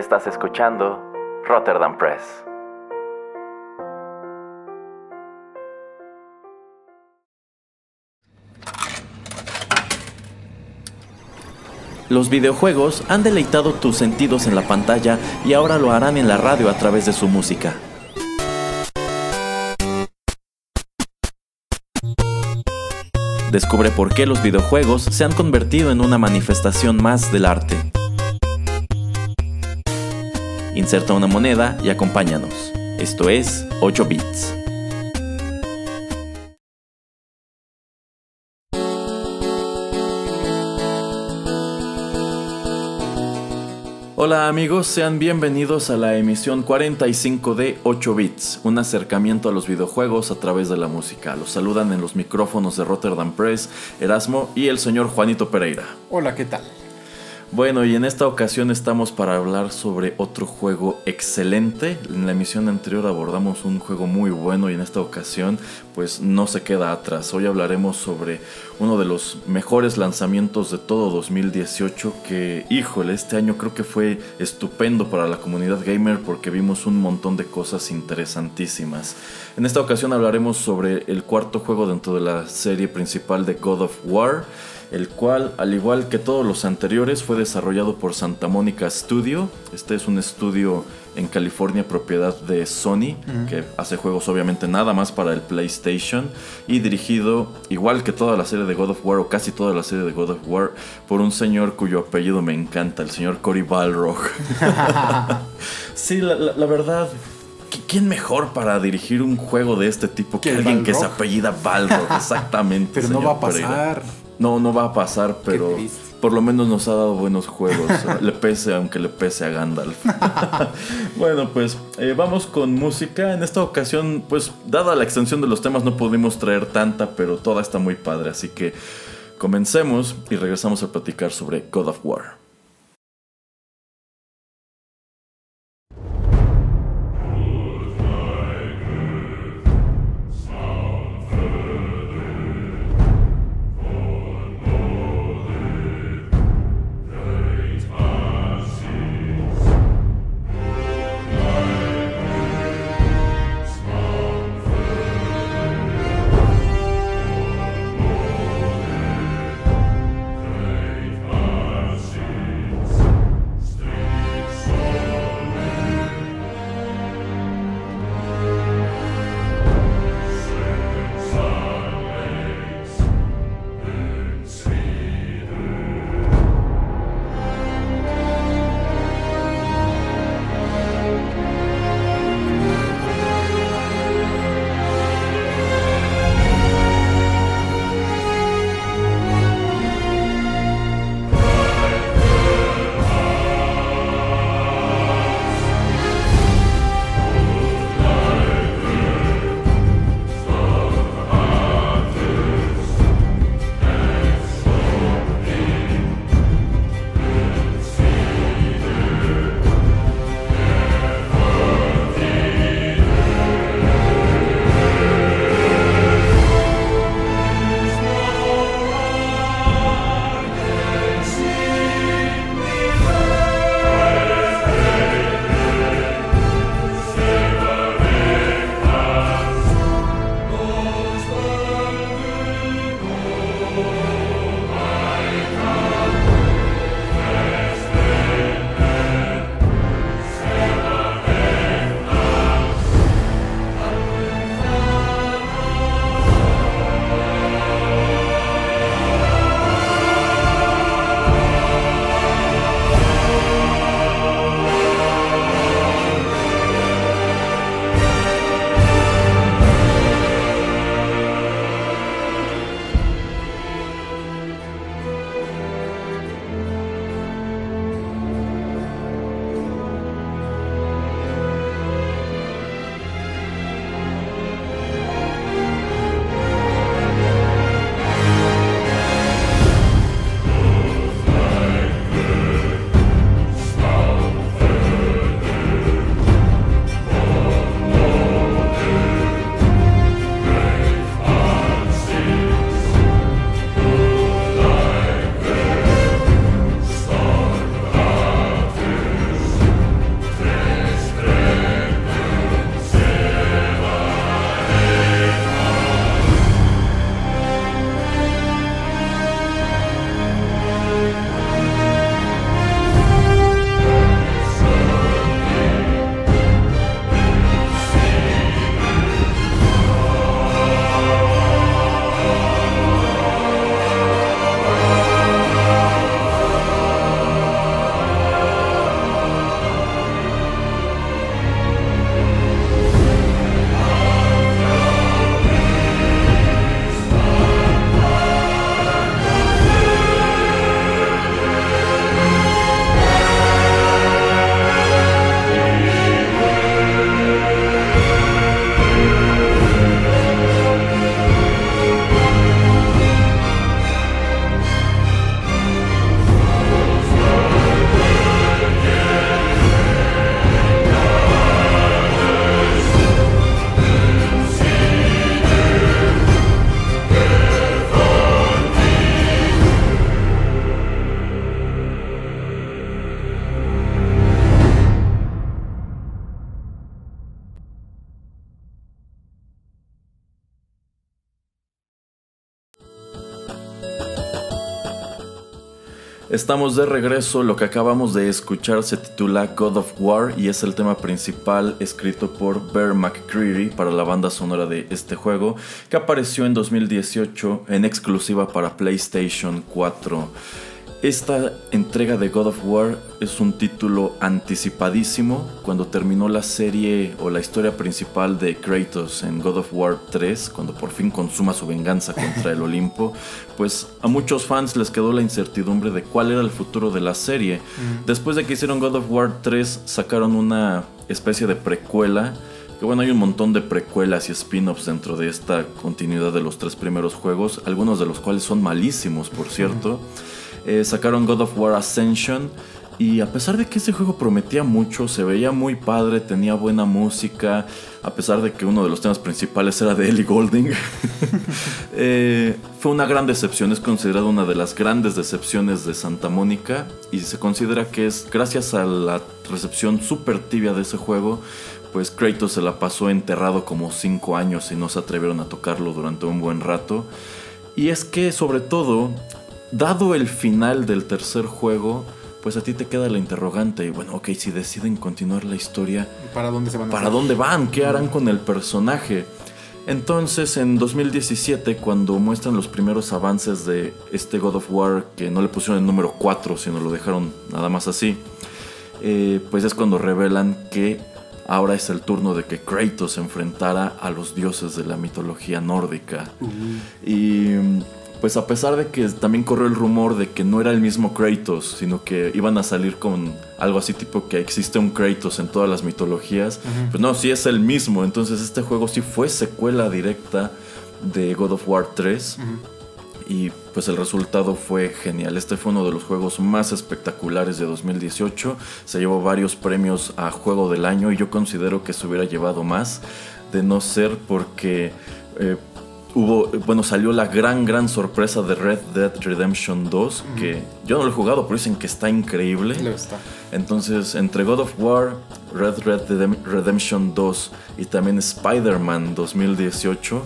Estás escuchando Rotterdam Press. Los videojuegos han deleitado tus sentidos en la pantalla y ahora lo harán en la radio a través de su música. Descubre por qué los videojuegos se han convertido en una manifestación más del arte. Inserta una moneda y acompáñanos. Esto es 8 bits. Hola amigos, sean bienvenidos a la emisión 45 de 8 bits, un acercamiento a los videojuegos a través de la música. Los saludan en los micrófonos de Rotterdam Press, Erasmo y el señor Juanito Pereira. Hola, ¿qué tal? Bueno, y en esta ocasión estamos para hablar sobre otro juego excelente. En la emisión anterior abordamos un juego muy bueno y en esta ocasión pues no se queda atrás. Hoy hablaremos sobre uno de los mejores lanzamientos de todo 2018 que, híjole, este año creo que fue estupendo para la comunidad gamer porque vimos un montón de cosas interesantísimas. En esta ocasión hablaremos sobre el cuarto juego dentro de la serie principal de God of War el cual, al igual que todos los anteriores, fue desarrollado por Santa Mónica Studio. Este es un estudio en California propiedad de Sony, que hace juegos obviamente nada más para el PlayStation, y dirigido, igual que toda la serie de God of War, o casi toda la serie de God of War, por un señor cuyo apellido me encanta, el señor Cory Balrog. sí, la, verdad... ¿Quién mejor para dirigir un juego de este tipo que alguien que se apellida Balrog? Exactamente. Pero no va a pasar. No, no va a pasar, pero por lo menos nos ha dado buenos juegos. le pese, aunque le pese a Gandalf. bueno, pues eh, vamos con música. En esta ocasión, pues dada la extensión de los temas, no pudimos traer tanta, pero toda está muy padre. Así que comencemos y regresamos a platicar sobre God of War. Estamos de regreso, lo que acabamos de escuchar se titula God of War y es el tema principal escrito por Bear McCreary para la banda sonora de este juego que apareció en 2018 en exclusiva para PlayStation 4. Esta entrega de God of War es un título anticipadísimo. Cuando terminó la serie o la historia principal de Kratos en God of War 3, cuando por fin consuma su venganza contra el Olimpo, pues a muchos fans les quedó la incertidumbre de cuál era el futuro de la serie. Después de que hicieron God of War 3, sacaron una especie de precuela. Que bueno, hay un montón de precuelas y spin-offs dentro de esta continuidad de los tres primeros juegos, algunos de los cuales son malísimos, por cierto. Eh, sacaron God of War Ascension. Y a pesar de que ese juego prometía mucho, se veía muy padre, tenía buena música, a pesar de que uno de los temas principales era de Ellie Golding, eh, fue una gran decepción, es considerado una de las grandes decepciones de Santa Mónica y se considera que es gracias a la recepción súper tibia de ese juego, pues Kratos se la pasó enterrado como 5 años y no se atrevieron a tocarlo durante un buen rato. Y es que sobre todo dado el final del tercer juego, pues a ti te queda la interrogante. Y bueno, ok, si deciden continuar la historia, ¿para dónde se van? ¿Para dónde van? ¿Qué harán con el personaje? Entonces, en 2017, cuando muestran los primeros avances de este God of War, que no le pusieron el número 4, sino lo dejaron nada más así, eh, pues es cuando revelan que ahora es el turno de que Kratos se enfrentara a los dioses de la mitología nórdica. Y pues a pesar de que también corrió el rumor de que no era el mismo Kratos, sino que iban a salir con algo así tipo que existe un Kratos en todas las mitologías, pues no, sí es el mismo, entonces este juego sí fue secuela directa de God of War 3. Y pues el resultado fue genial. Este fue uno de los juegos más espectaculares de 2018. Se llevó varios premios a Juego del Año y yo considero que se hubiera llevado más. De no ser porque eh, hubo, bueno, salió la gran, gran sorpresa de Red Dead Redemption 2, que yo no lo he jugado, pero dicen que está increíble. Entonces, entre God of War, Red Dead Redemption 2 y también Spider-Man 2018,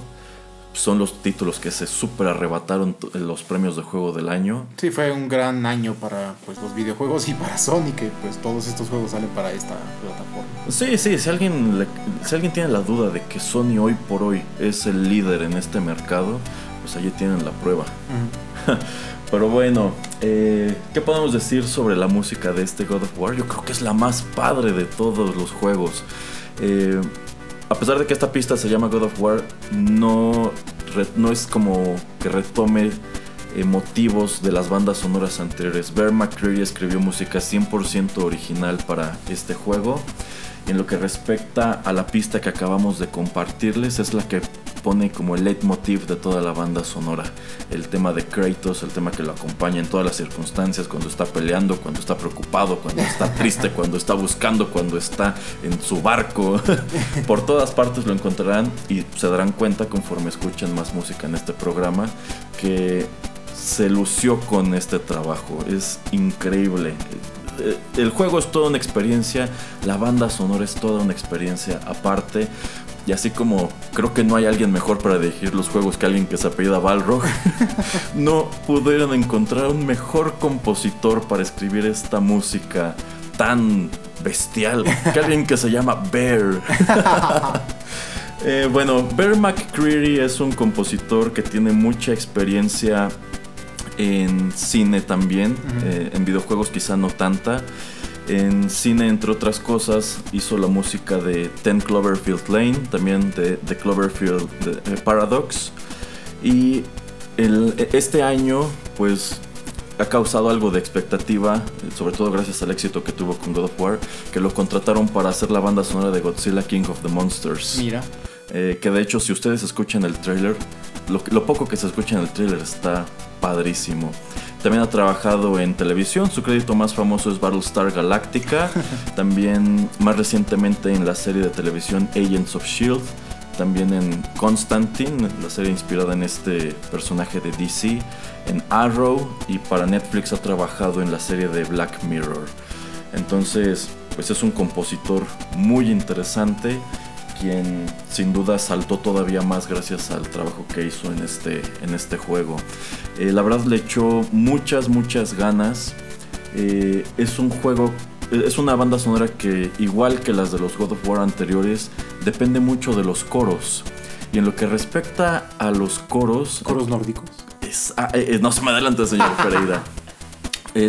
son los títulos que se super arrebataron los premios de juego del año. Sí, fue un gran año para pues, los videojuegos y para Sony, que pues todos estos juegos salen para esta plataforma. Sí, sí, si alguien, si alguien tiene la duda de que Sony hoy por hoy es el líder en este mercado, pues allí tienen la prueba. Pero bueno, eh, ¿qué podemos decir sobre la música de este God of War? Yo creo que es la más padre de todos los juegos. Eh, a pesar de que esta pista se llama God of War, no, no es como que retome motivos de las bandas sonoras anteriores. Bear McCreary escribió música 100% original para este juego. En lo que respecta a la pista que acabamos de compartirles, es la que pone como el leitmotiv de toda la banda sonora. El tema de Kratos, el tema que lo acompaña en todas las circunstancias, cuando está peleando, cuando está preocupado, cuando está triste, cuando está buscando, cuando está en su barco. Por todas partes lo encontrarán y se darán cuenta conforme escuchen más música en este programa que se lució con este trabajo. Es increíble el juego es toda una experiencia, la banda sonora es toda una experiencia aparte. Y así como creo que no hay alguien mejor para dirigir los juegos que alguien que se apellida Balrog, no pudieron encontrar un mejor compositor para escribir esta música tan bestial que alguien que se llama Bear. Eh, bueno, Bear McCreary es un compositor que tiene mucha experiencia en cine también, eh, en videojuegos quizá no tanta. En cine, entre otras cosas, hizo la música de Ten Cloverfield Lane, también de The Cloverfield eh, Paradox. Y este año, pues, ha causado algo de expectativa, sobre todo gracias al éxito que tuvo con God of War, que lo contrataron para hacer la banda sonora de Godzilla King of the Monsters. Mira. Eh, que de hecho, si ustedes escuchan el trailer, lo, lo, poco que se escucha en el trailer está padrísimo. También ha trabajado en televisión, su crédito más famoso es Battlestar Galactica, también más recientemente en la serie de televisión Agents of Shield, también en Constantine, la serie inspirada en este personaje de DC, en Arrow y para Netflix ha trabajado en la serie de Black Mirror. Entonces, pues es un compositor muy interesante quien sin duda saltó todavía más gracias al trabajo que hizo en este, en este juego. Eh, la verdad le echó muchas, muchas ganas. Eh, es un juego, es una banda sonora que igual que las de los God of War anteriores, depende mucho de los coros. Y en lo que respecta a los coros... ¿Coros nórdicos? Ah, no se me adelante, señor Pereira.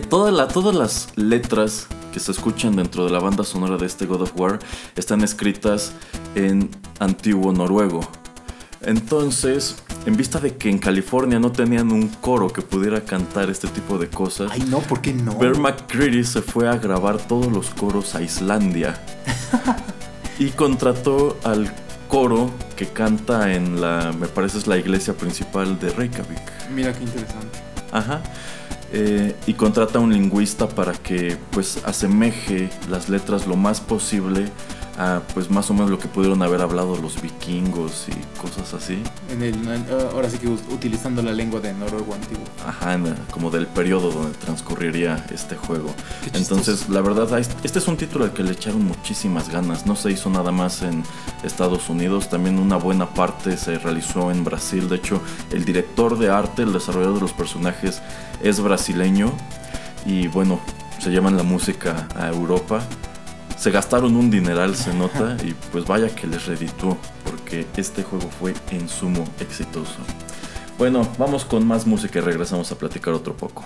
todas las letras que se escuchan dentro de la banda sonora de este God of War están escritas en antiguo noruego. Entonces, en vista de que en California no tenían un coro que pudiera cantar este tipo de cosas, ay no, ¿por qué no? Bear McCreary se fue a grabar todos los coros a Islandia y contrató al coro que canta en la, me parece es la iglesia principal de Reykjavik. Mira qué interesante. Ajá. Eh, y contrata a un lingüista para que pues asemeje las letras lo más posible pues más o menos lo que pudieron haber hablado los vikingos y cosas así. En el, ahora sí que utilizando la lengua de noruego antiguo. Ajá, como del periodo donde transcurriría este juego. Entonces, la verdad, este es un título al que le echaron muchísimas ganas. No se hizo nada más en Estados Unidos, también una buena parte se realizó en Brasil. De hecho, el director de arte, el desarrollador de los personajes, es brasileño. Y bueno, se llevan la música a Europa se gastaron un dineral, se nota, y pues vaya que les redituó, porque este juego fue en sumo exitoso. Bueno, vamos con más música y regresamos a platicar otro poco.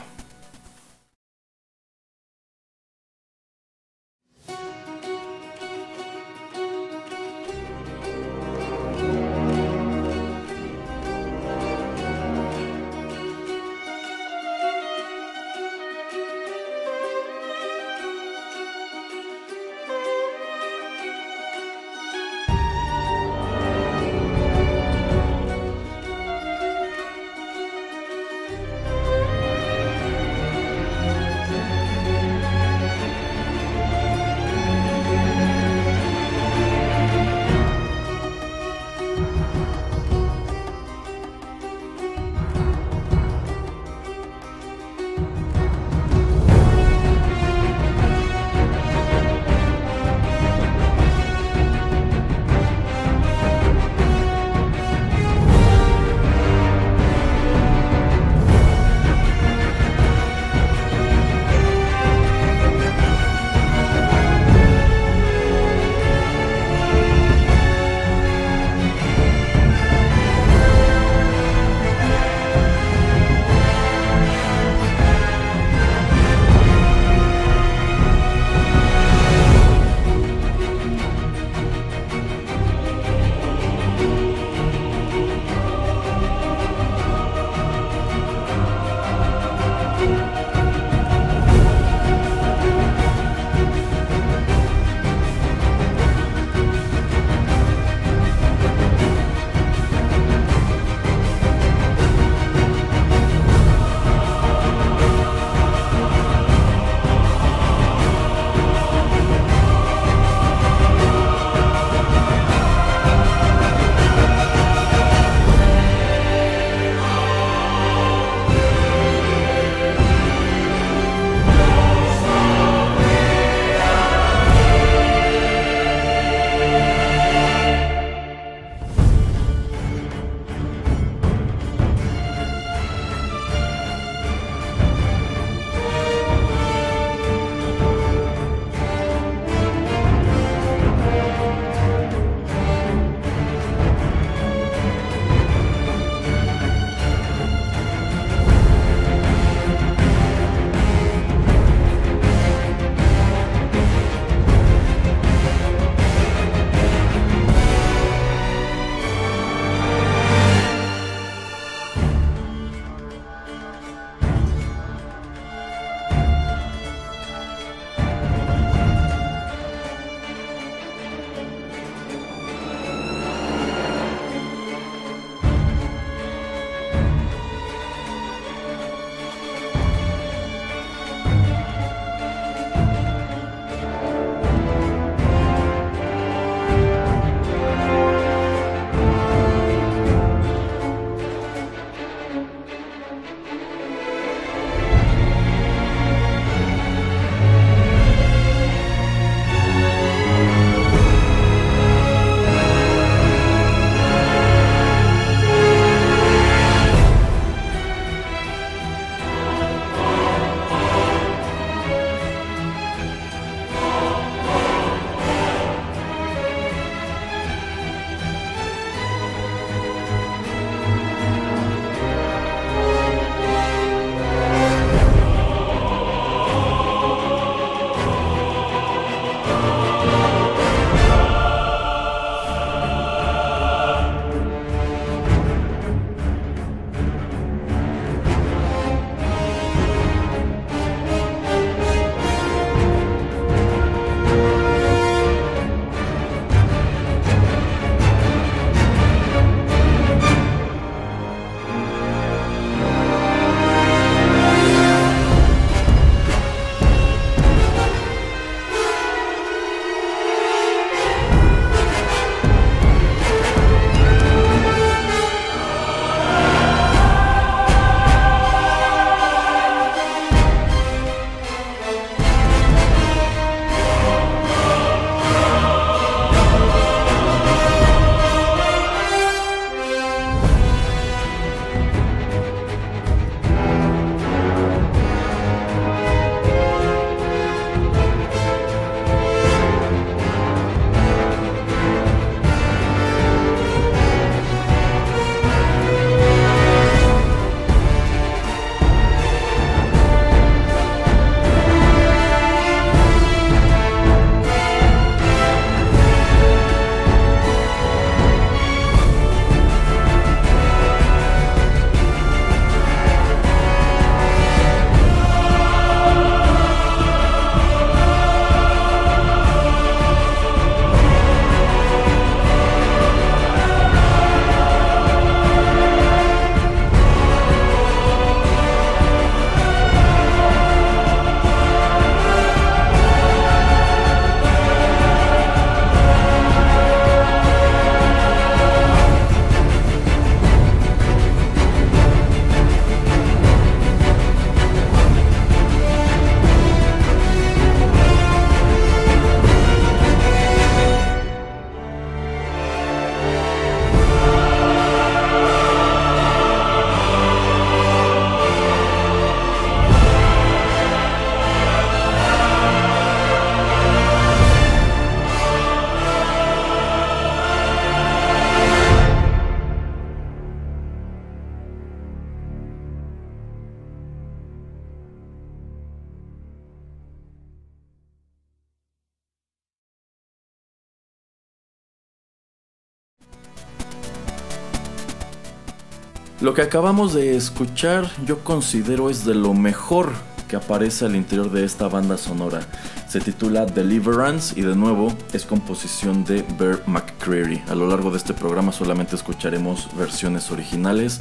Lo que acabamos de escuchar yo considero es de lo mejor que aparece al interior de esta banda sonora. Se titula Deliverance y de nuevo es composición de Bear McCreary. A lo largo de este programa solamente escucharemos versiones originales.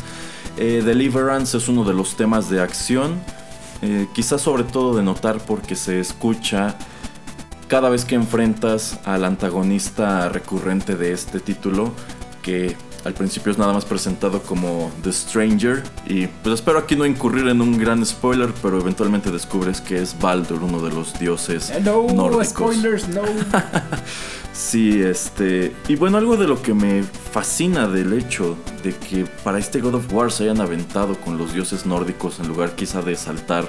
Eh, Deliverance es uno de los temas de acción, eh, quizás sobre todo de notar porque se escucha cada vez que enfrentas al antagonista recurrente de este título, que al principio es nada más presentado como The Stranger. Y pues espero aquí no incurrir en un gran spoiler, pero eventualmente descubres que es Baldur, uno de los dioses no, nórdicos. spoilers, no. sí, este. Y bueno, algo de lo que me fascina del hecho de que para este God of War se hayan aventado con los dioses nórdicos en lugar quizá de saltar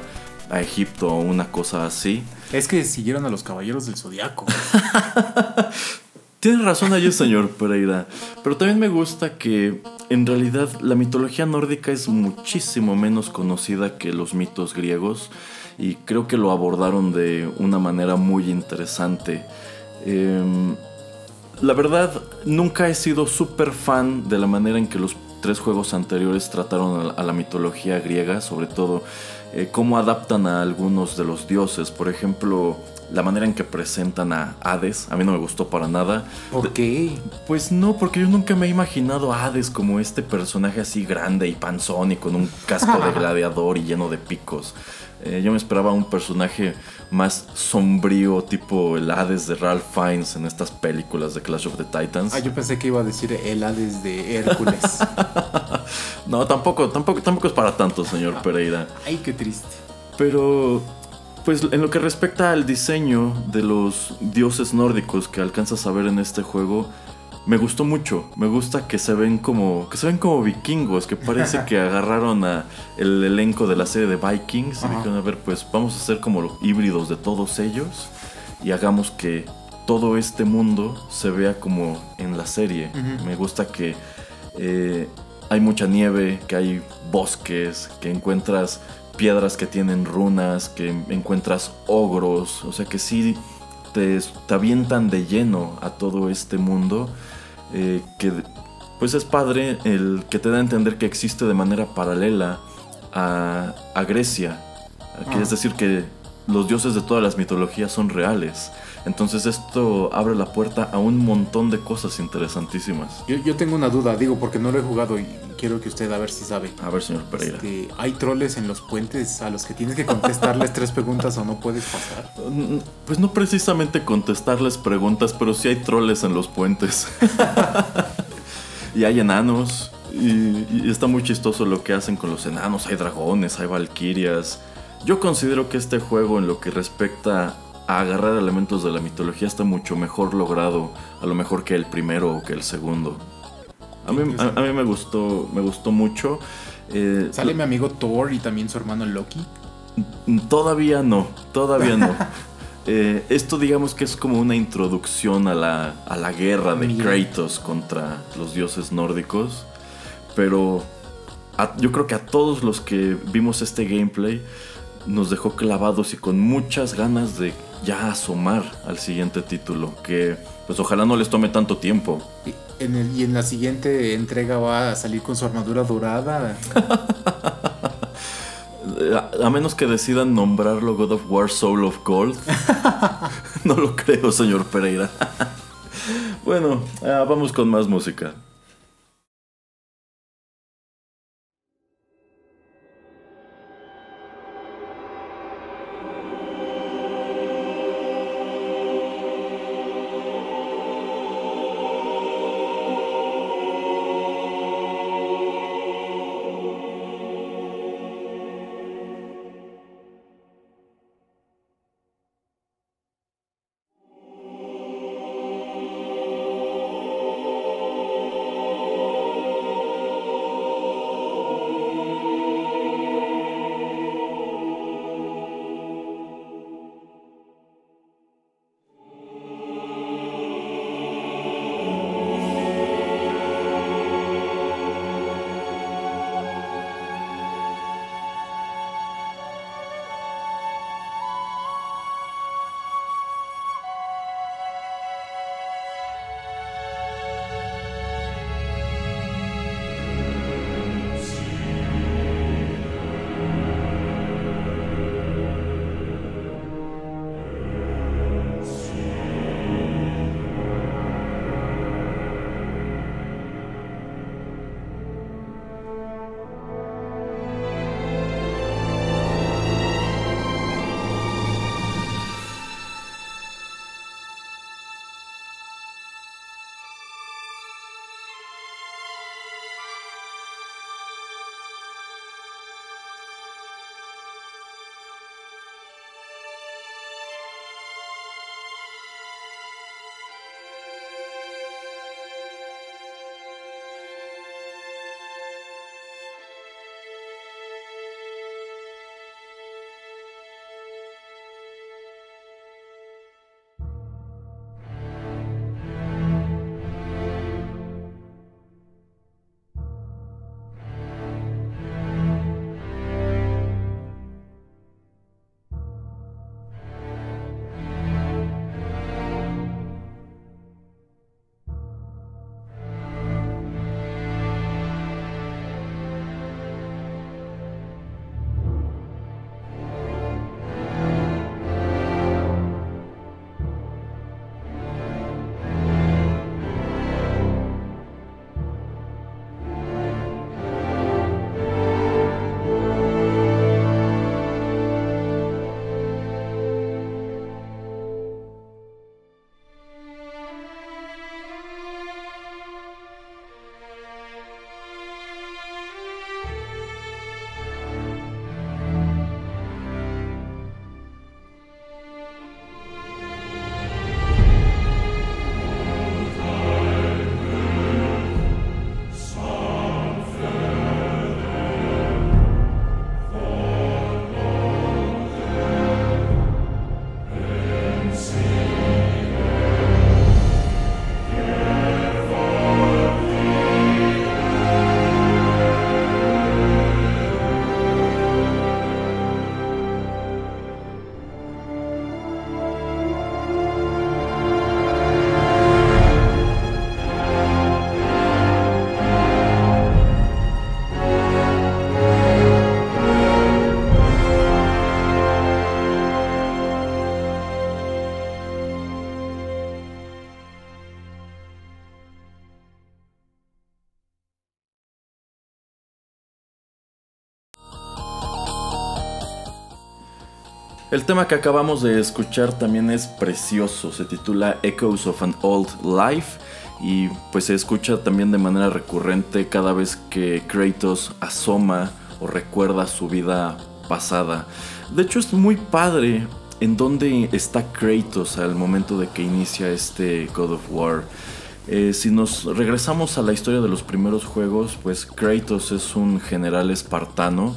a Egipto o una cosa así. Es que siguieron a los caballeros del zodiaco. Tienes razón allí, señor Pereira. Pero también me gusta que en realidad la mitología nórdica es muchísimo menos conocida que los mitos griegos y creo que lo abordaron de una manera muy interesante. Em, la verdad, nunca he sido súper fan de la manera en que los tres juegos anteriores trataron a la mitología griega, sobre todo eh, cómo adaptan a algunos de los dioses. Por ejemplo, la manera en que presentan a Hades, a mí no me gustó para nada. ¿Por qué? Pues no, porque yo nunca me he imaginado a Hades como este personaje así grande y panzón y con un casco de gladiador y lleno de picos. Eh, yo me esperaba un personaje más sombrío, tipo el Hades de Ralph Fiennes en estas películas de Clash of the Titans. Ah, yo pensé que iba a decir el Hades de Hércules. no, tampoco, tampoco, tampoco es para tanto, señor Pereira. Ay, qué triste. Pero pues en lo que respecta al diseño de los dioses nórdicos que alcanzas a ver en este juego, me gustó mucho. Me gusta que se ven como que se ven como vikingos, que parece que agarraron a el elenco de la serie de Vikings y dijeron, a ver, pues vamos a hacer como los híbridos de todos ellos y hagamos que todo este mundo se vea como en la serie. Me gusta que eh, hay mucha nieve, que hay bosques, que encuentras piedras que tienen runas, que encuentras ogros, o sea que sí te, te avientan de lleno a todo este mundo, eh, que pues es padre el que te da a entender que existe de manera paralela a, a Grecia, que es decir que los dioses de todas las mitologías son reales. Entonces esto abre la puerta a un montón de cosas interesantísimas. Yo, tengo una duda, digo, porque no lo he jugado y quiero que usted a ver si sabe. A ver, señor Pereira. Este, ¿Hay troles en los puentes a los que tienes que contestarles tres preguntas o no puedes pasar? Mm, pues no precisamente contestarles preguntas, pero sí hay troles en los puentes. y hay enanos. Y, y, está muy chistoso lo que hacen con los enanos. Hay dragones, hay valquirias. Yo considero que este juego en lo que respecta a agarrar elementos de la mitología está mucho mejor logrado, a lo mejor que el primero o que el segundo. A mí, a, mí me gustó, me gustó mucho. Eh, ¿Sale mi amigo Thor y también su hermano Loki? Todavía no, todavía no. Eh, esto digamos que es como una introducción a la, a la guerra de Kratos contra los dioses nórdicos. Pero yo creo que a todos los que vimos este gameplay nos dejó clavados y con muchas ganas de ya asomar al siguiente título, que pues ojalá no les tome tanto tiempo. Y en, el, y en la siguiente entrega va a salir con su armadura dorada. a, menos que decidan nombrarlo God of War Soul of Gold. no lo creo, señor Pereira. bueno, ah, vamos con más música. El tema que acabamos de escuchar también es precioso, se titula Echoes of an Old Life y pues se escucha también de manera recurrente cada vez que Kratos asoma o recuerda su vida pasada. De hecho es muy padre en dónde está Kratos al momento de que inicia este God of War. Eh, si nos regresamos a la historia de los primeros juegos, pues Kratos es un general espartano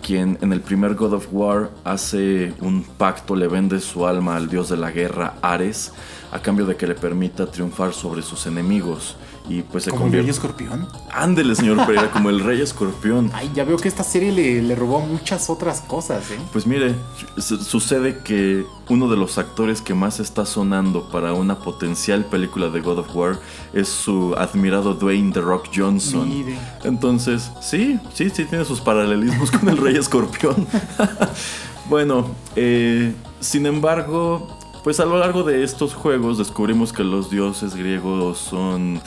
quien en el primer God of War hace un pacto, le vende su alma al dios de la guerra, Ares, a cambio de que le permita triunfar sobre sus enemigos. Y pues se ¿Como el rey escorpión? Ándele, señor Pereira, como el rey escorpión. Ay, ya veo que esta serie le, robó muchas otras cosas, ¿eh? Pues mire, sucede que uno de los actores que más está sonando para una potencial película de God of War es su admirado Dwayne The Rock Johnson. Mire. Entonces, sí, sí, sí tiene sus paralelismos con el rey escorpión. bueno, eh, sin embargo, pues a lo largo de estos juegos descubrimos que los dioses griegos son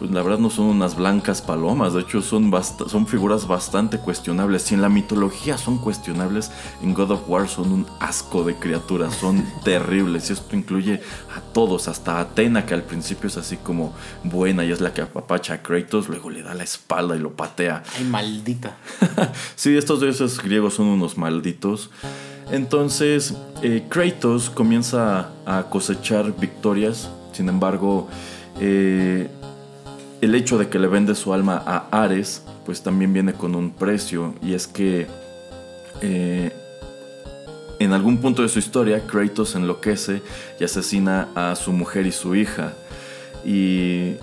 pues la verdad no son unas blancas palomas, de hecho son, son figuras bastante cuestionables. Si en la mitología son cuestionables, en God of War son un asco de criaturas, son terribles. Y esto incluye a todos, hasta Atena, que al principio es así como buena y es la que apapacha a Kratos, luego le da la espalda y lo patea. Ay, maldita. sí, estos dioses griegos son unos malditos. Entonces, eh, Kratos comienza a cosechar victorias, sin embargo, eh, el hecho de que le vende su alma a Ares, pues también viene con un precio, y es que eh, en algún punto de su historia, Kratos enloquece y asesina a su mujer y su hija, y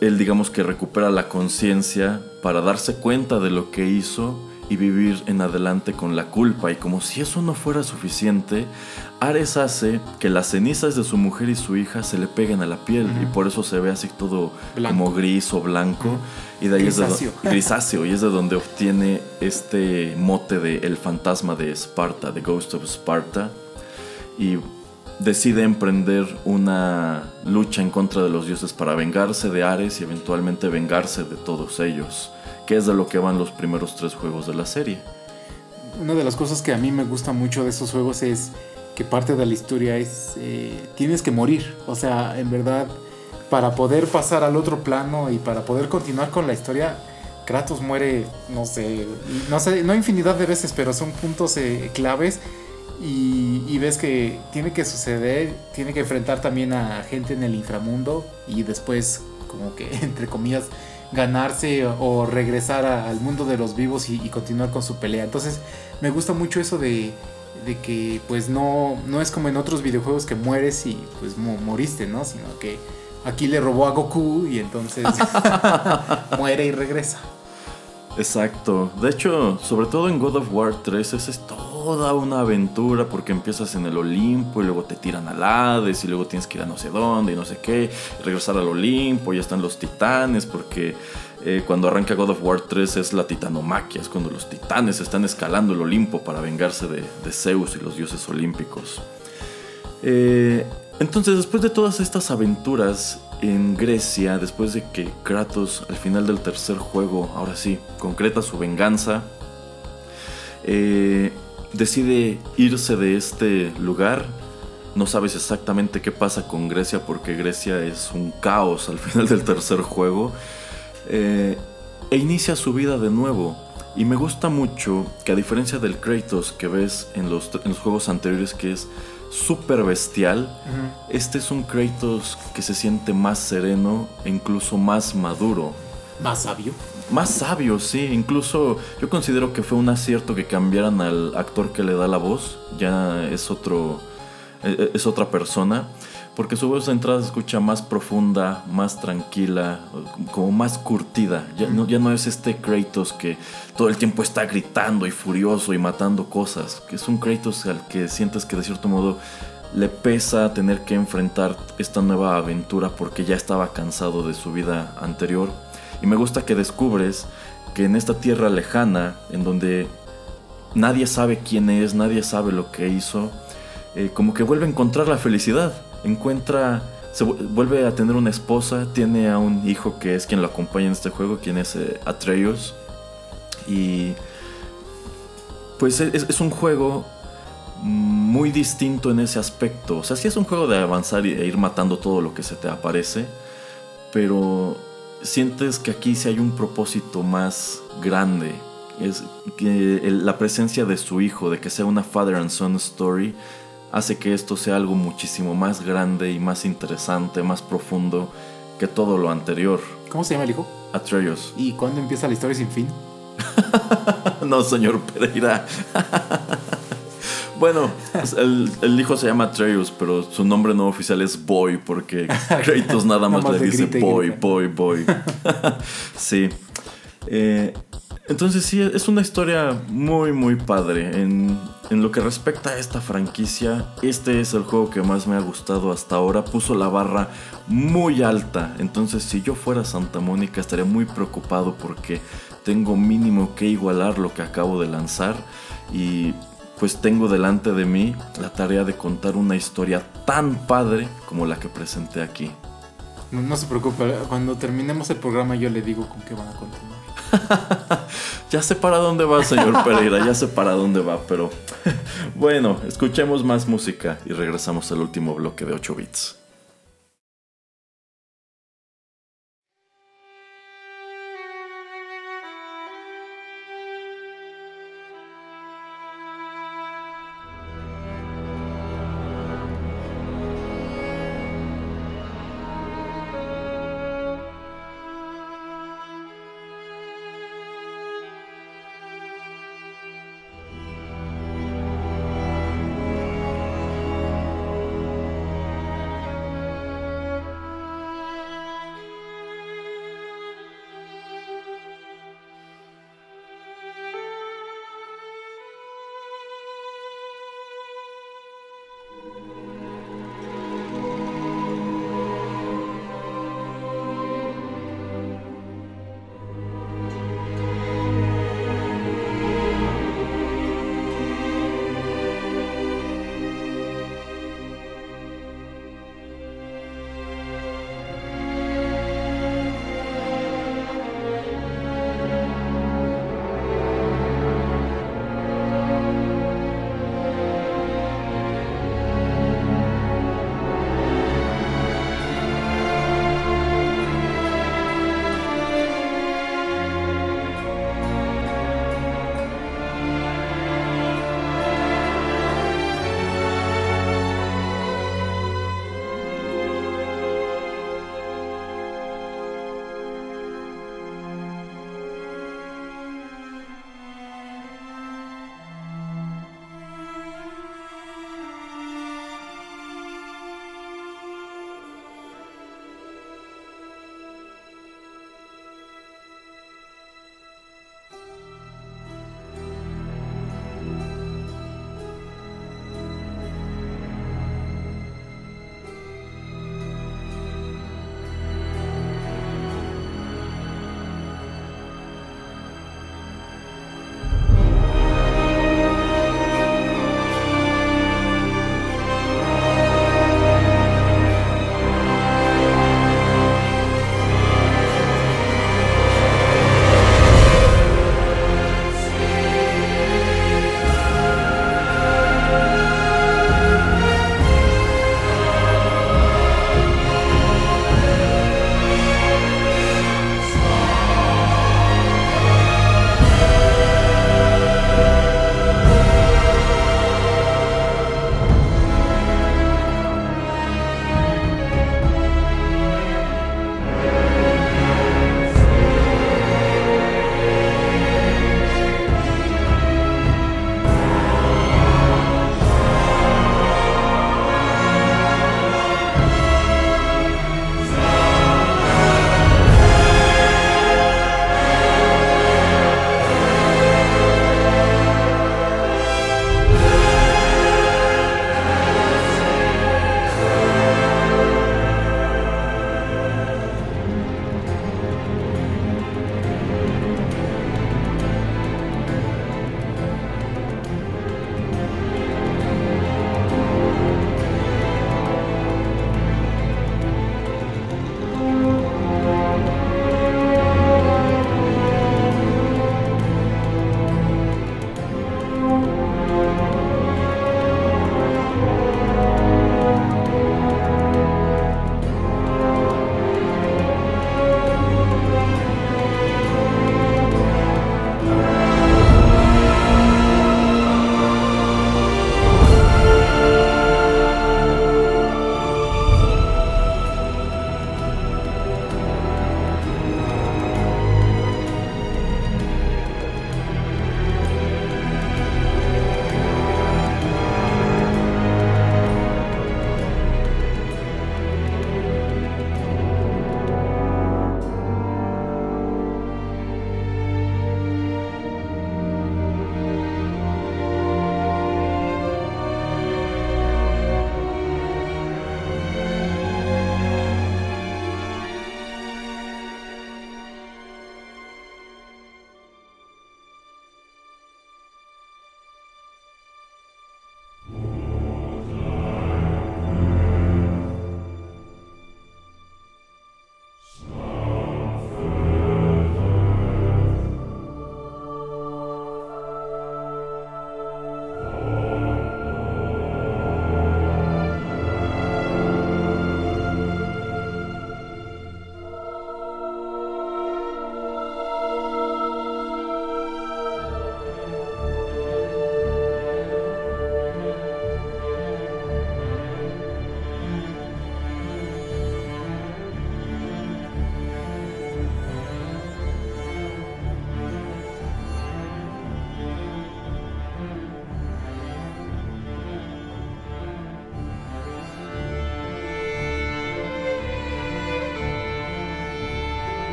él digamos que recupera la conciencia para darse cuenta de lo que hizo y vivir en adelante con la culpa. Y como si eso no fuera suficiente, Ares hace que las cenizas de su mujer y su hija se le peguen a la piel y por eso se ve así todo como gris o blanco. Y de ahí grisáceo. es de grisáceo y es de donde obtiene este mote de el fantasma de Esparta, The Ghost of Sparta. Y decide emprender una lucha en contra de los dioses para vengarse de Ares y eventualmente vengarse de todos ellos que es de lo que van los primeros tres juegos de la serie. Una de las cosas que a mí me gusta mucho de esos juegos es que parte de la historia es eh, tienes que morir. O sea, en verdad, para poder pasar al otro plano y para poder continuar con la historia, Kratos muere, no sé, no sé, no infinidad de veces, pero son puntos eh, claves. Y, y, ves que tiene que suceder, tiene que enfrentar también a gente en el inframundo y después, como que, entre comillas, ganarse o regresar al mundo de los vivos y, continuar con su pelea. Entonces me gusta mucho eso de, que pues no, no es como en otros videojuegos que mueres y pues moriste, ¿no? Sino que aquí le robó a Goku y entonces muere y regresa. Exacto. De hecho, sobre todo en God of War 3, esa es toda una aventura porque empiezas en el Olimpo y luego te tiran al Hades y luego tienes que ir a no sé dónde y no sé qué, regresar al Olimpo, ya están los titanes porque eh, cuando arranca God of War 3 es la titanomaquia, es cuando los titanes están escalando el Olimpo para vengarse de, Zeus y los dioses olímpicos. Eh, entonces, después de todas estas aventuras, en Grecia, después de que Kratos al final del tercer juego, ahora sí, concreta su venganza, eh, decide irse de este lugar. No sabes exactamente qué pasa con Grecia porque Grecia es un caos al final del tercer juego. Eh, e inicia su vida de nuevo. Y me gusta mucho que a diferencia del Kratos que ves en los, en los juegos anteriores que es súper bestial. Este es un Kratos que se siente más sereno e incluso más maduro. Más sabio. Más sabio, sí. Incluso yo considero que fue un acierto que cambiaran al actor que le da la voz. Ya es otro. E, e, es otra persona porque su voz de entrada se escucha más profunda, más tranquila, como más curtida. Ya no, ya no es este Kratos que todo el tiempo está gritando y furioso y matando cosas, es un Kratos al que sientes que de cierto modo le pesa tener que enfrentar esta nueva aventura porque ya estaba cansado de su vida anterior. Y me gusta que descubres que en esta tierra lejana, en donde nadie sabe quién es, nadie sabe lo que hizo, eh, como que vuelve a encontrar la felicidad encuentra, se vuelve a tener una esposa, tiene a un hijo que es quien lo acompaña en este juego, quien es eh, Atreus. Y pues es, un juego muy distinto en ese aspecto. O sea, sí es un juego de avanzar e ir matando todo lo que se te aparece, pero sientes que aquí sí hay un propósito más grande. Es que la presencia de su hijo, de que sea una father and son story, hace que esto sea algo muchísimo más grande y más interesante, más profundo que todo lo anterior. ¿Cómo se llama el hijo? Atreus. ¿Y cuándo empieza la historia sin fin? no, señor Pereira. bueno, pues, el, hijo se llama Atreus, pero su nombre no oficial es Boy, porque Kratos nada más, le dice Boy, Boy, Boy. sí. Eh, entonces sí, es una historia muy, muy padre. En, en, lo que respecta a esta franquicia, este es el juego que más me ha gustado hasta ahora. Puso la barra muy alta. Entonces si yo fuera Santa Mónica estaría muy preocupado porque tengo mínimo que igualar lo que acabo de lanzar. Y pues tengo delante de mí la tarea de contar una historia tan padre como la que presenté aquí. No, no se preocupe, cuando terminemos el programa yo le digo con qué van a continuar. ya sé para dónde va, señor Pereira, ya sé para dónde va, pero bueno, escuchemos más música y regresamos al último bloque de 8 bits.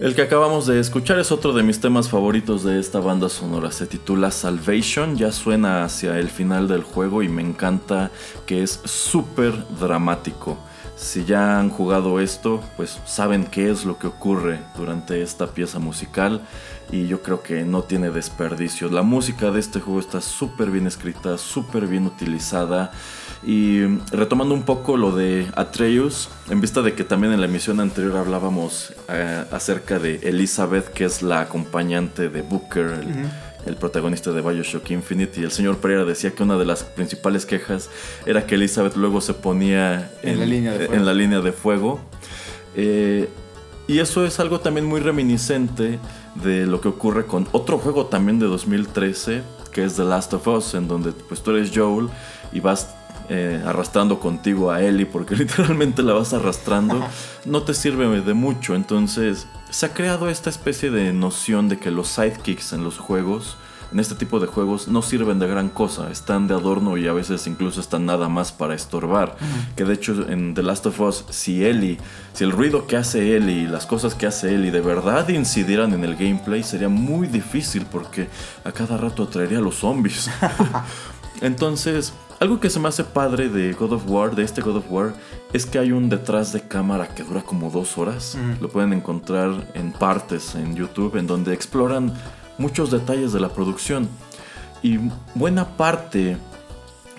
El que acabamos de escuchar es otro de mis temas favoritos de esta banda sonora. Se titula Salvation, ya suena hacia el final del juego y me encanta que es súper dramático. Si ya han jugado esto, pues saben qué es lo que ocurre durante esta pieza musical y yo creo que no tiene desperdicio. La música de este juego está súper bien escrita, súper bien utilizada. Y retomando un poco lo de Atreus, en vista de que también en la emisión anterior hablábamos eh, acerca de Elizabeth, que es la acompañante de Booker, el, protagonista de Bioshock Infinite, y el señor Pereira decía que una de las principales quejas era que Elizabeth luego se ponía en, la, línea de fuego. Eh, y eso es algo también muy reminiscente de lo que ocurre con otro juego también de 2013, que es The Last of Us, en donde pues tú eres Joel y vas eh, arrastrando contigo a Ellie, porque literalmente la vas arrastrando, no te sirve de mucho. Entonces, se ha creado esta especie de noción de que los sidekicks en los juegos, en este tipo de juegos, no sirven de gran cosa, están de adorno y a veces incluso están nada más para estorbar. Que de hecho, en The Last of Us, si Ellie, si el ruido que hace Ellie y las cosas que hace Ellie de verdad incidieran en el gameplay, sería muy difícil porque a cada rato atraería a los zombies. Entonces, algo que se me hace padre de God of War, de este God of War, es que hay un detrás de cámara que dura como dos horas. Lo pueden encontrar en partes en YouTube, en donde exploran muchos detalles de la producción. Y buena parte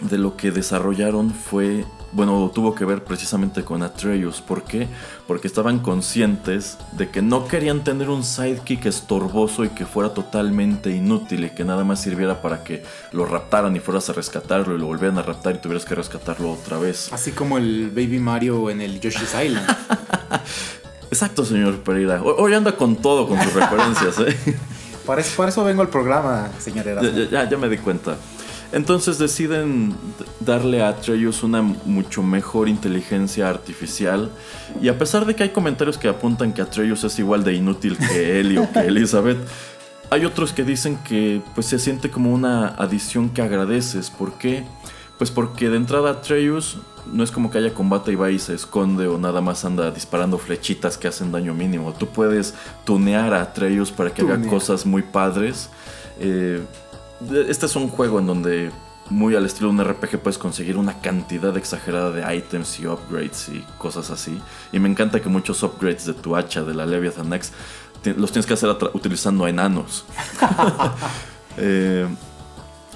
de lo que desarrollaron fue bueno, tuvo que ver precisamente con Atreus. ¿Por qué? Porque estaban conscientes de que no querían tener un sidekick estorboso y que fuera totalmente inútil y que nada más sirviera para que lo raptaran y fueras a rescatarlo y lo volvieran a raptar y tuvieras que rescatarlo otra vez. Así como el Baby Mario en el Yoshi's Island. Exacto, señor Pereira. Hoy anda con todo con sus referencias, ¿eh? Para eso, vengo al programa, señor ya, ya me di cuenta. Entonces deciden darle a Atreus una mucho mejor inteligencia artificial. Y a pesar de que hay comentarios que apuntan que Atreus es igual de inútil que él o que Elizabeth, hay otros que dicen que pues se siente como una adición que agradeces. ¿Por qué? Pues porque de entrada Atreus no es como que haya combate y va y se esconde o nada más anda disparando flechitas que hacen daño mínimo. Tú puedes tunear a Atreus para que haga cosas muy padres. Eh, este es un juego en donde, muy al estilo de un RPG, puedes conseguir una cantidad exagerada de items y upgrades y cosas así. Y me encanta que muchos upgrades de tu hacha, de la Leviathan X, los tienes que hacer utilizando enanos. Eh,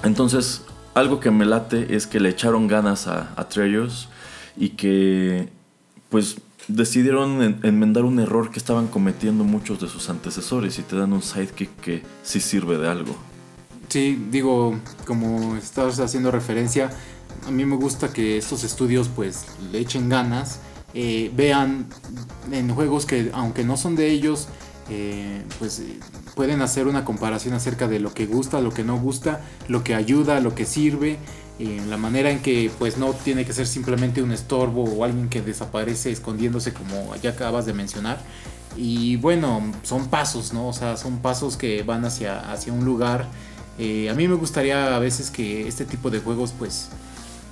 entonces, algo que me late es que le echaron ganas a Atreus y que, pues, decidieron enmendar un error que estaban cometiendo muchos de sus antecesores y te dan un sidekick que sí sirve de algo. Sí, digo, como estás haciendo referencia, a mí me gusta que estos estudios pues le echen ganas, eh, vean en juegos que aunque no son de ellos, eh, pues pueden hacer una comparación acerca de lo que gusta, lo que no gusta, lo que ayuda, lo que sirve, eh, la manera en que pues no tiene que ser simplemente un estorbo o alguien que desaparece escondiéndose como ya acabas de mencionar. Y bueno, son pasos, ¿no? O sea, son pasos que van hacia, hacia un lugar eh, a mí me gustaría a veces que este tipo de juegos, pues,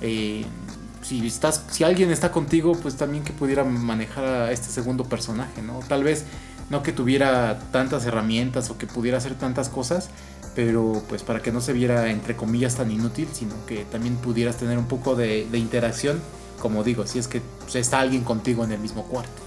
eh, si estás, si alguien está contigo, pues también que pudiera manejar a este segundo personaje, ¿no? Tal vez no que tuviera tantas herramientas o que pudiera hacer tantas cosas, pero pues para que no se viera entre comillas tan inútil, sino que también pudieras tener un poco de, interacción, como digo, si es que pues, está alguien contigo en el mismo cuarto.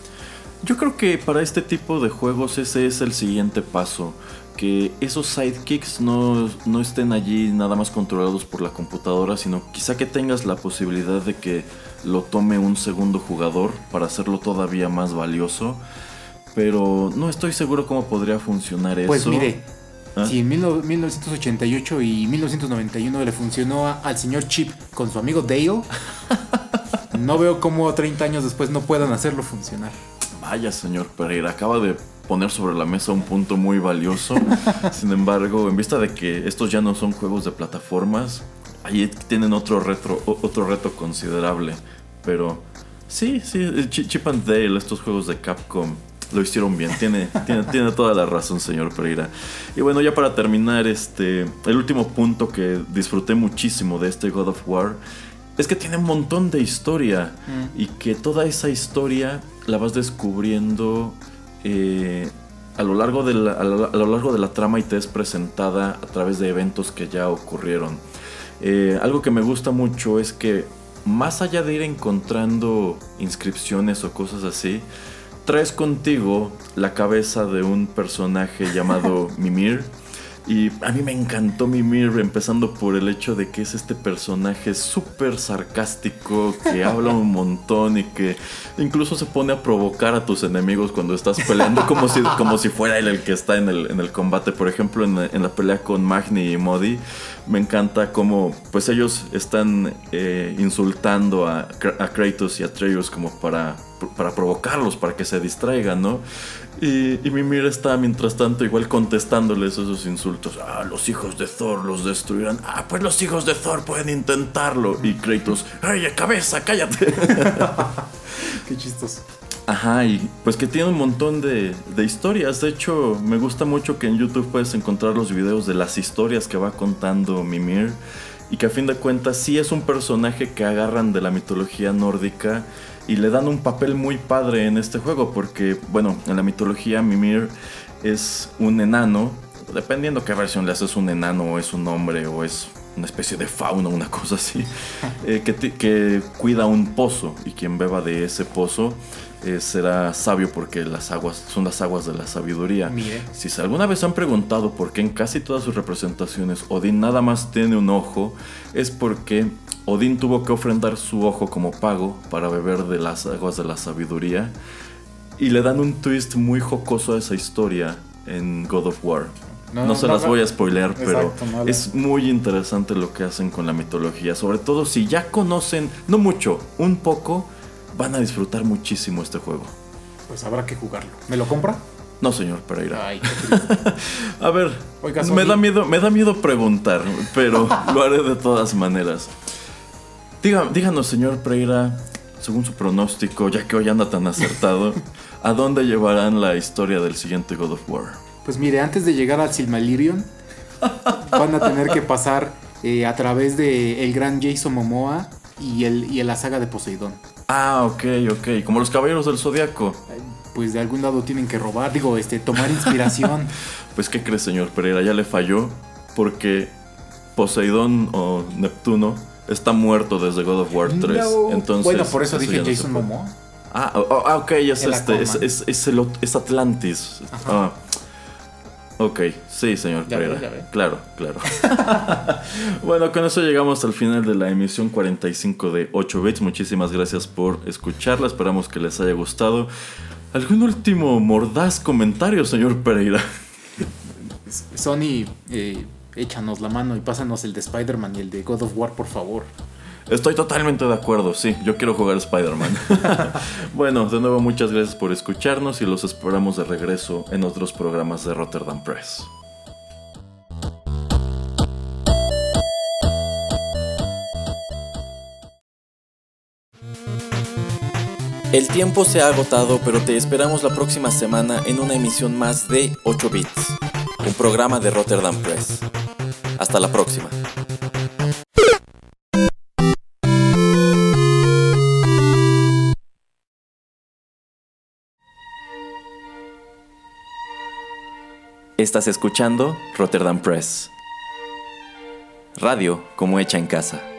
Yo creo que para este tipo de juegos ese es el siguiente paso que esos sidekicks no, no, estén allí nada más controlados por la computadora, sino quizá que tengas la posibilidad de que lo tome un segundo jugador para hacerlo todavía más valioso. Pero no estoy seguro cómo podría funcionar pues eso. Pues mire, ¿Ah? si en 1988 y 1991 le funcionó al señor Chip con su amigo Dale, no veo cómo 30 años después no puedan hacerlo funcionar. Vaya, señor Pereira, acaba de poner sobre la mesa un punto muy valioso. Sin embargo, en vista de que estos ya no son juegos de plataformas, ahí tienen otro, retro, otro reto considerable. Pero sí, sí, Chip and Dale, estos juegos de Capcom, lo hicieron bien. Tiene, tiene, tiene, toda la razón, señor Pereira. Y bueno, ya para terminar, este, el último punto que disfruté muchísimo de este God of War es que tiene un montón de historia. Mm. Y que toda esa historia la vas descubriendo eh, a lo, largo de la, a, lo, largo de la trama y te es presentada a través de eventos que ya ocurrieron. Eh, algo que me gusta mucho es que más allá de ir encontrando inscripciones o cosas así, traes contigo la cabeza de un personaje llamado Mimir y a mí me encantó Mimir, empezando por el hecho de que es este personaje súper sarcástico, que habla un montón y que incluso se pone a provocar a tus enemigos cuando estás peleando, como si, como si fuera él el que está en el, en el combate. Por ejemplo, en, en, la pelea con Magni y Modi, me encanta cómo pues ellos están eh, insultando a, a, Kratos y a Atreus como para, para provocarlos, para que se distraigan, ¿no? Y, y Mimir está mientras tanto igual contestándoles esos insultos. Ah, los hijos de Thor los destruirán. Ah, pues los hijos de Thor pueden intentarlo. Y Kratos, ¡ay, cabeza, cállate! Qué chistoso. Ajá, y pues que tiene un montón de, de, historias. De hecho, me gusta mucho que en YouTube puedes encontrar los videos de las historias que va contando Mimir. Y que a fin de cuentas sí es un personaje que agarran de la mitología nórdica y le dan un papel muy padre en este juego porque, bueno, en la mitología Mimir es un enano, dependiendo qué versión le haces, un enano o es un hombre o es una especie de fauna, una cosa así, eh, que, que, cuida un pozo y quien beba de ese pozo eh, será sabio porque las aguas son las aguas de la sabiduría. Mire. Si alguna vez han preguntado por qué en casi todas sus representaciones Odín nada más tiene un ojo, es porque Odín tuvo que ofrendar su ojo como pago para beber de las aguas de la sabiduría. Y le dan un twist muy jocoso a esa historia en God of War. No, no se no, las voy a spoilear, pero es muy interesante lo que hacen con la mitología. Sobre todo si ya conocen, no mucho, un poco, van a disfrutar muchísimo este juego. Pues habrá que jugarlo. ¿Me lo compra? No, señor Pereira. Ay, a ver, Oiga, me da miedo, me da miedo preguntar, pero lo haré de todas maneras. Diga, díganos, señor Pereira, según su pronóstico, ya que hoy anda tan acertado, ¿a dónde llevarán la historia del siguiente God of War? Pues mire, antes de llegar al Silmarillion, van a tener que pasar eh, a través de el gran Jason Momoa y, el, y la saga de Poseidón. Ah, ok, ok. Como los caballeros del zodiaco. Pues de algún lado tienen que robar, digo, este, tomar inspiración. pues, ¿qué cree, señor Pereira? Ya le falló porque Poseidón o Neptuno está muerto desde God of War 3. No. Entonces, bueno, por eso, eso dije no Jason puede. Momoa. Ah, oh, ah, ok, es este, es, es, es el es Atlantis. Ah. Ok, sí, señor Ya ve, Pereira. ya ve. Claro, claro. bueno, con eso llegamos al final de la emisión 45 de 8 bits. Muchísimas gracias por escucharla. Esperamos que les haya gustado. ¿Algún último mordaz comentario, señor Pereira? Sony, eh, échanos la mano y pásanos el de Spider-Man y el de God of War, por favor. Estoy totalmente de acuerdo, sí, yo quiero jugar Spider-Man. bueno, de nuevo muchas gracias por escucharnos y los esperamos de regreso en otros programas de Rotterdam Press. El tiempo se ha agotado, pero te esperamos la próxima semana en una emisión más de 8 Bits, un programa de Rotterdam Press. Hasta la próxima. Estás escuchando Rotterdam Press. Radio como hecha en casa.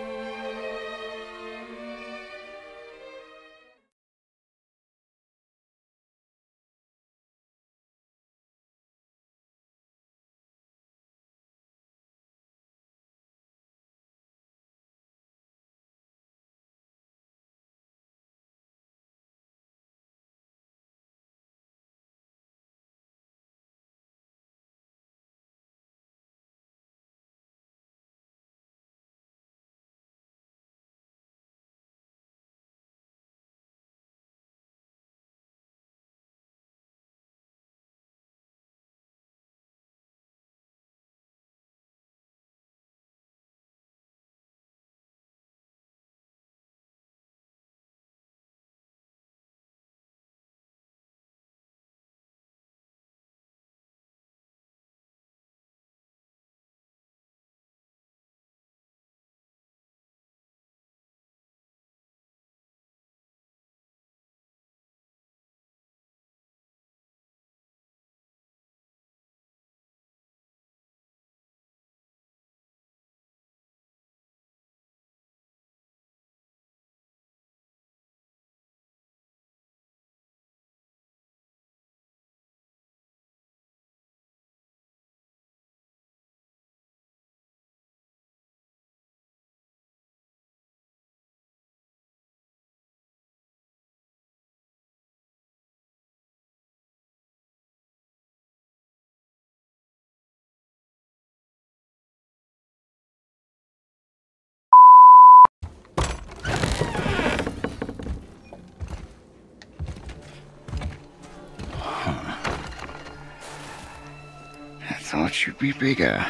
Thought you'd be bigger.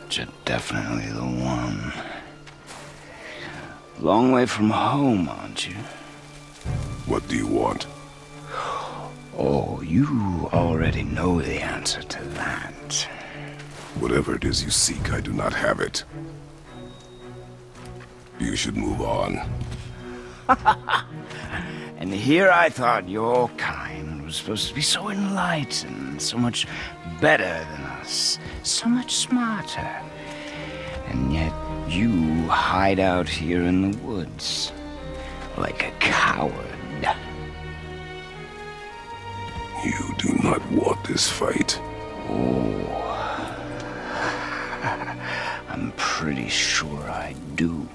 But you're definitely the one. Long way from home, aren't you? What do you want? Oh, you already know the answer to that. Whatever it is you seek, I do not have it. You should move on. And here I thought your kind was supposed to be so enlightened, so much better than us, so much smarter. And yet you hide out here in the woods like a coward. You do not want this fight. Oh. I'm pretty sure I do.